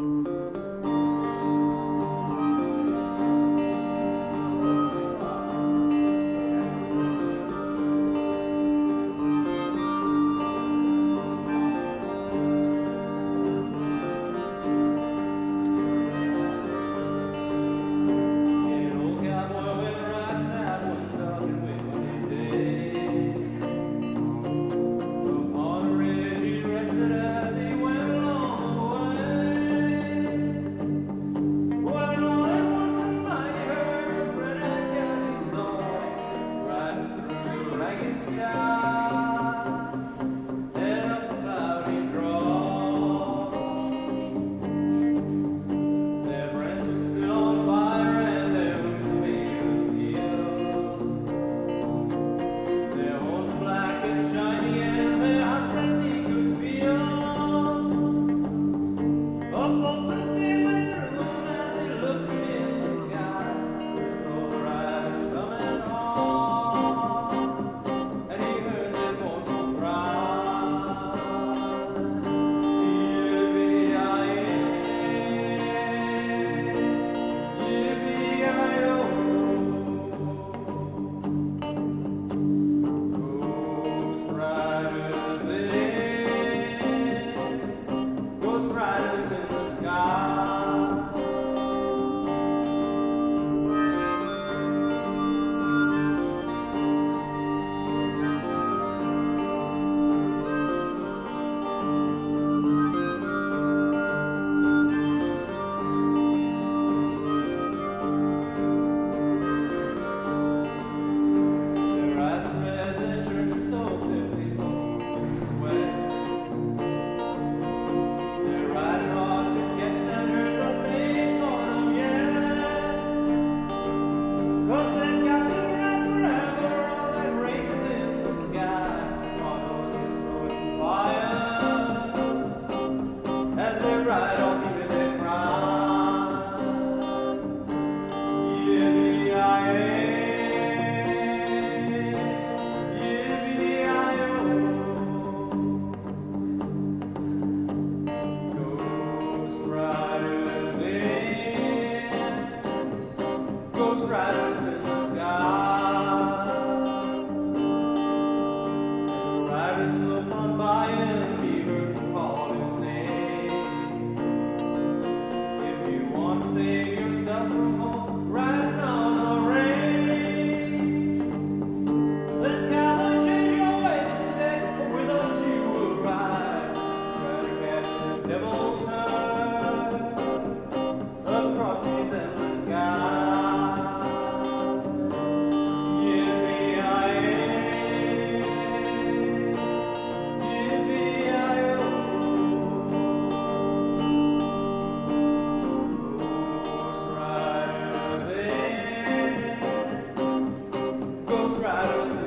My mother was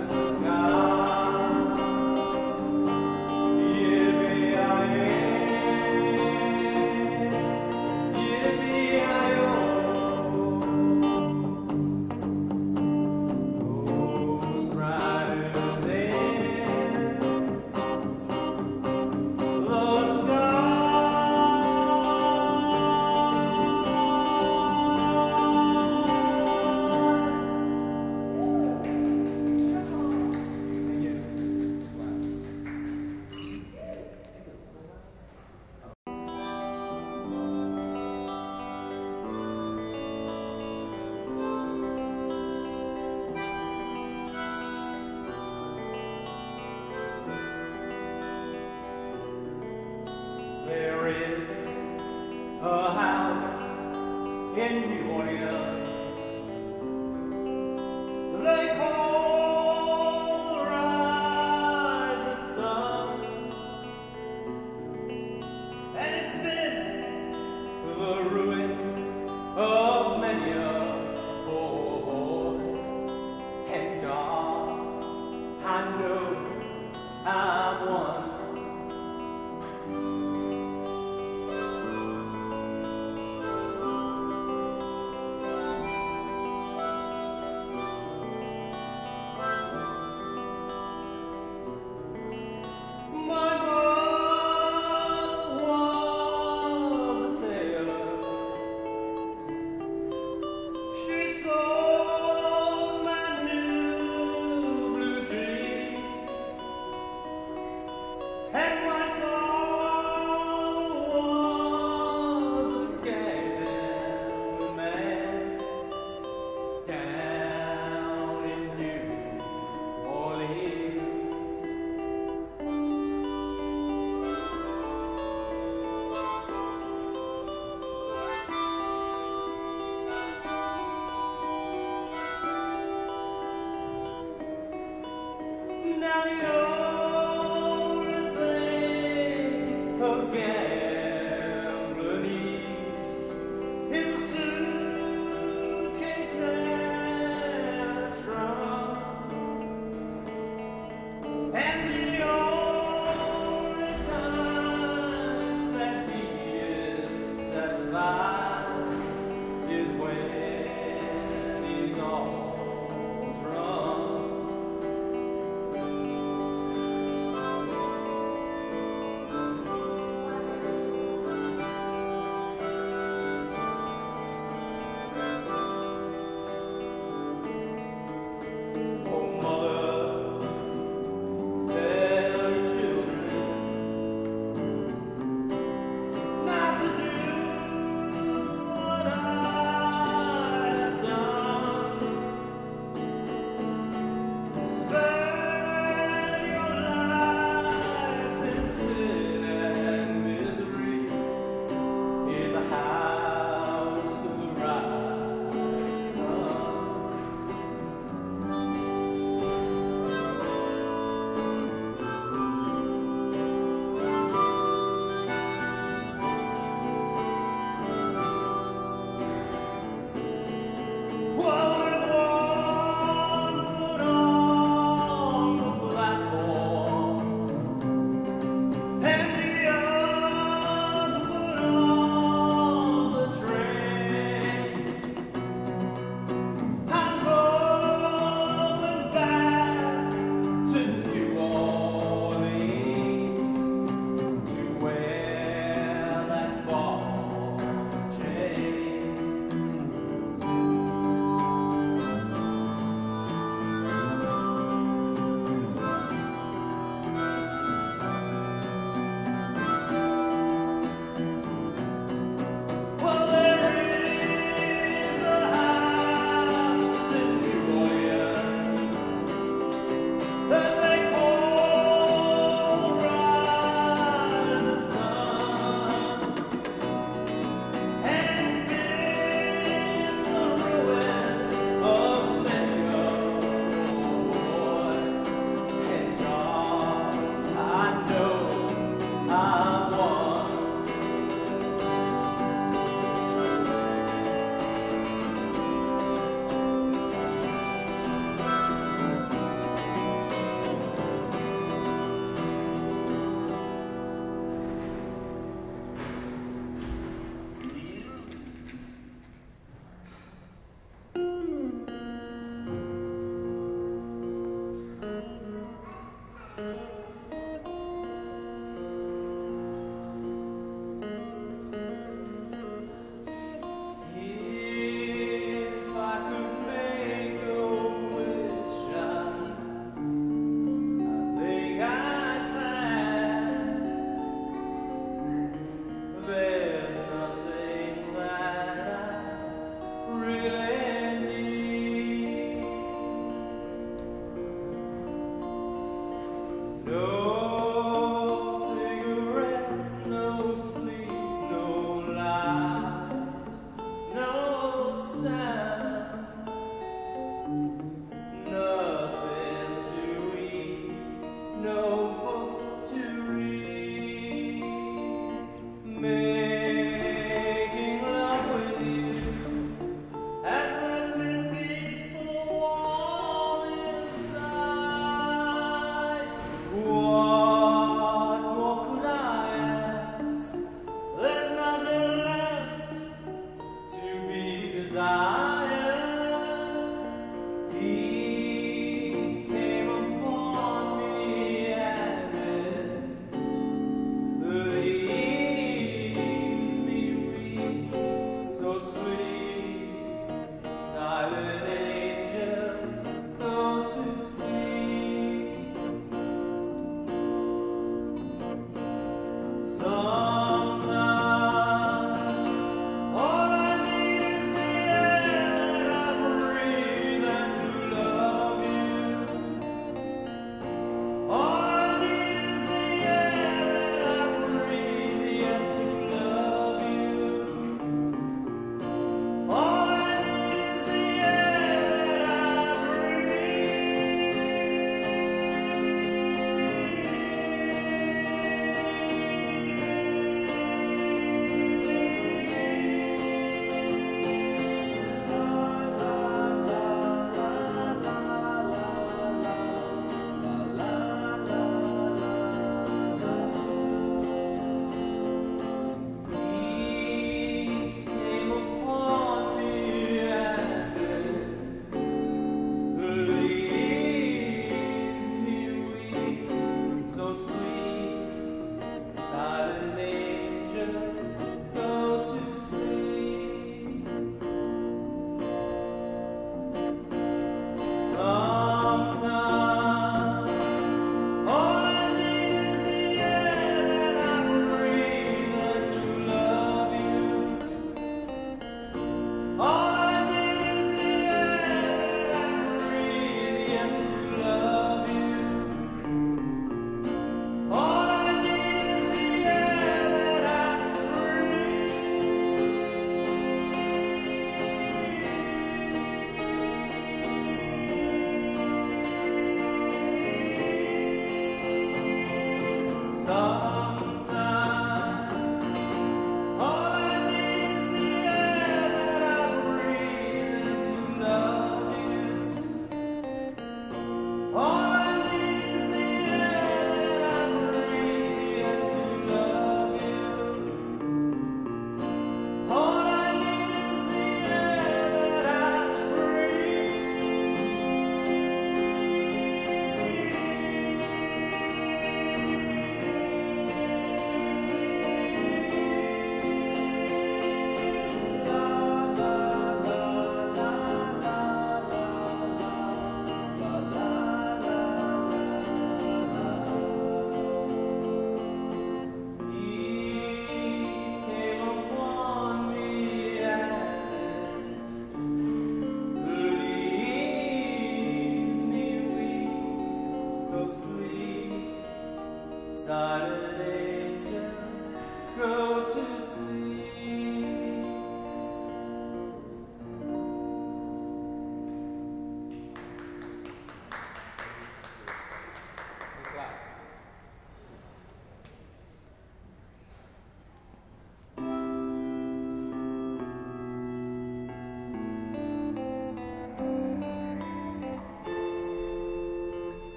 sou.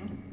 Amen.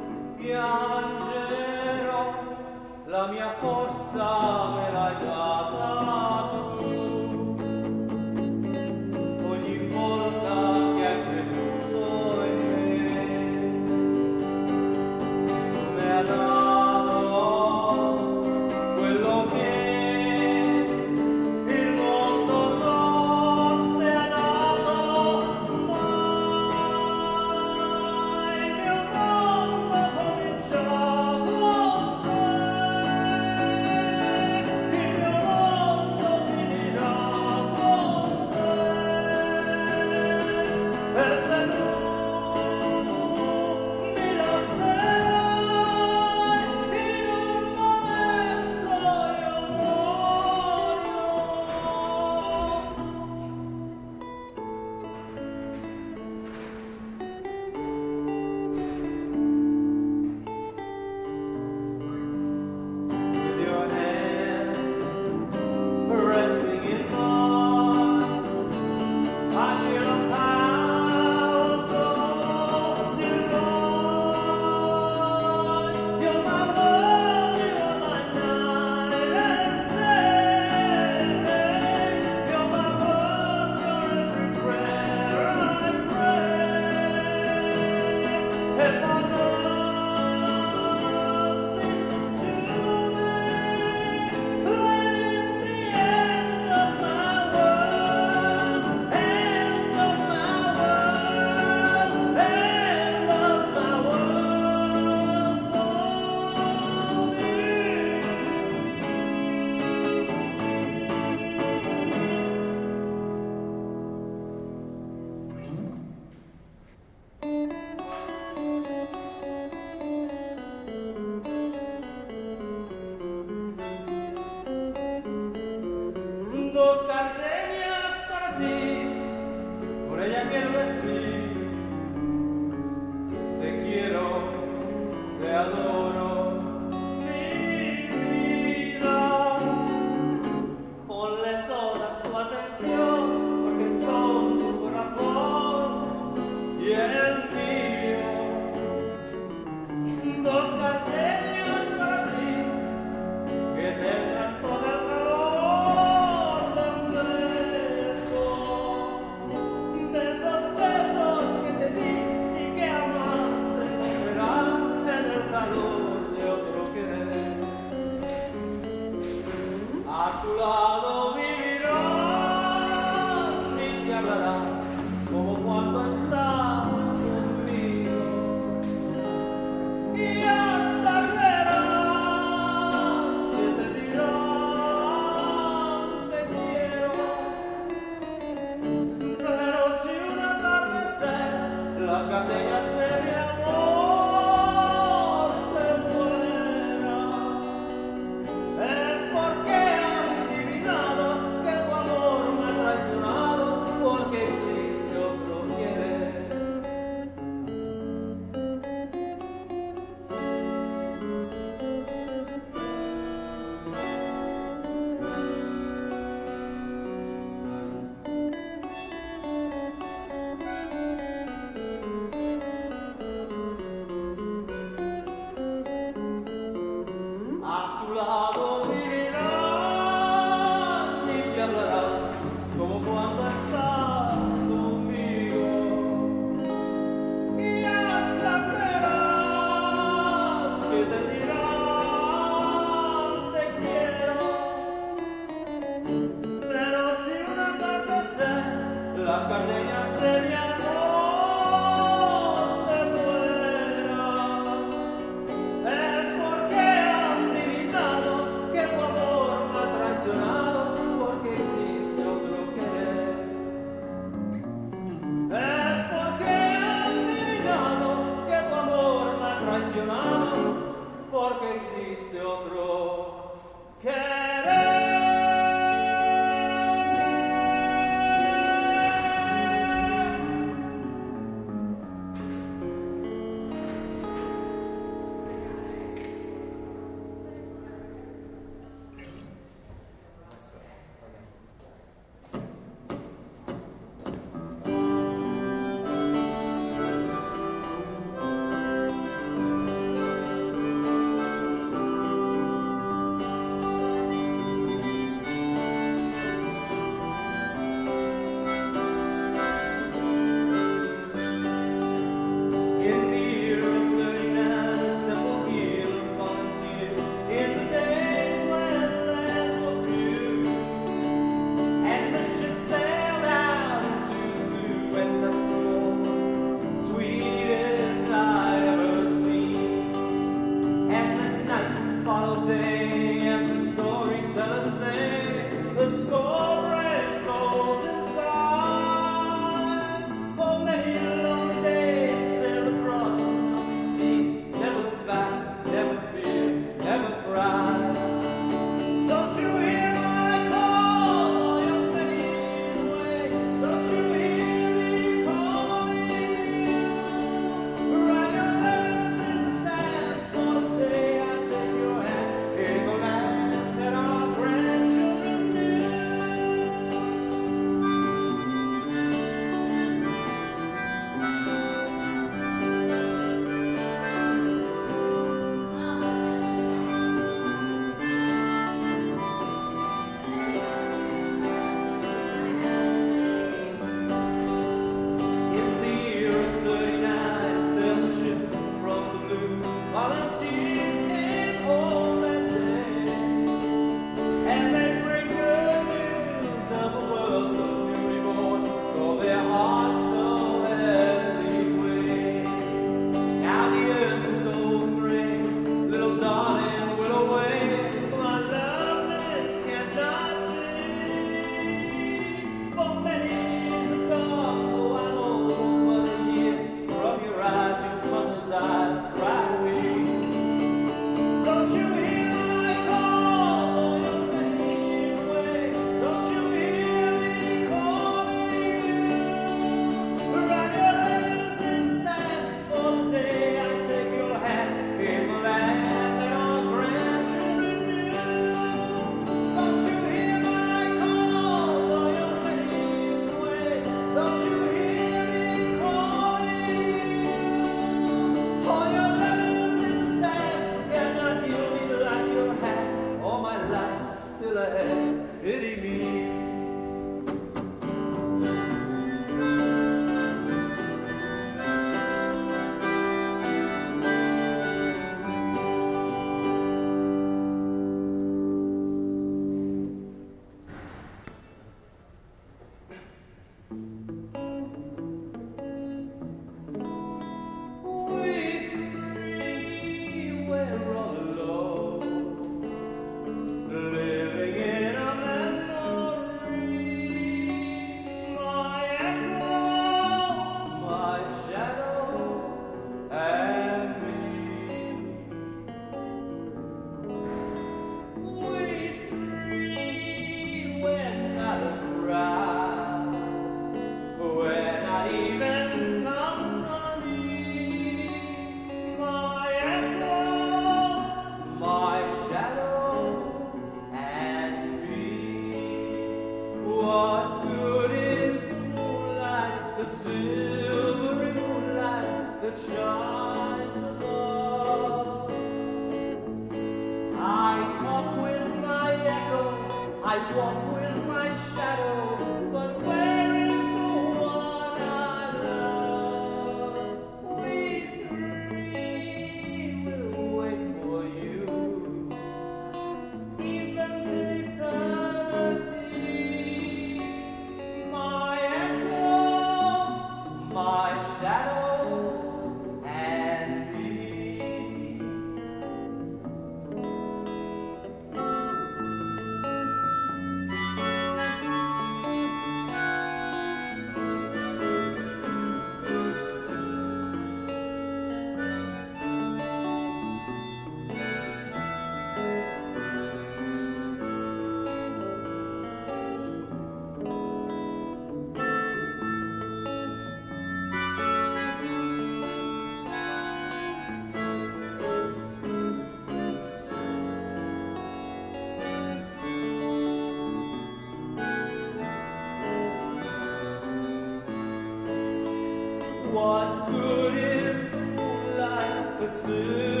What good is the moonlight, the silvery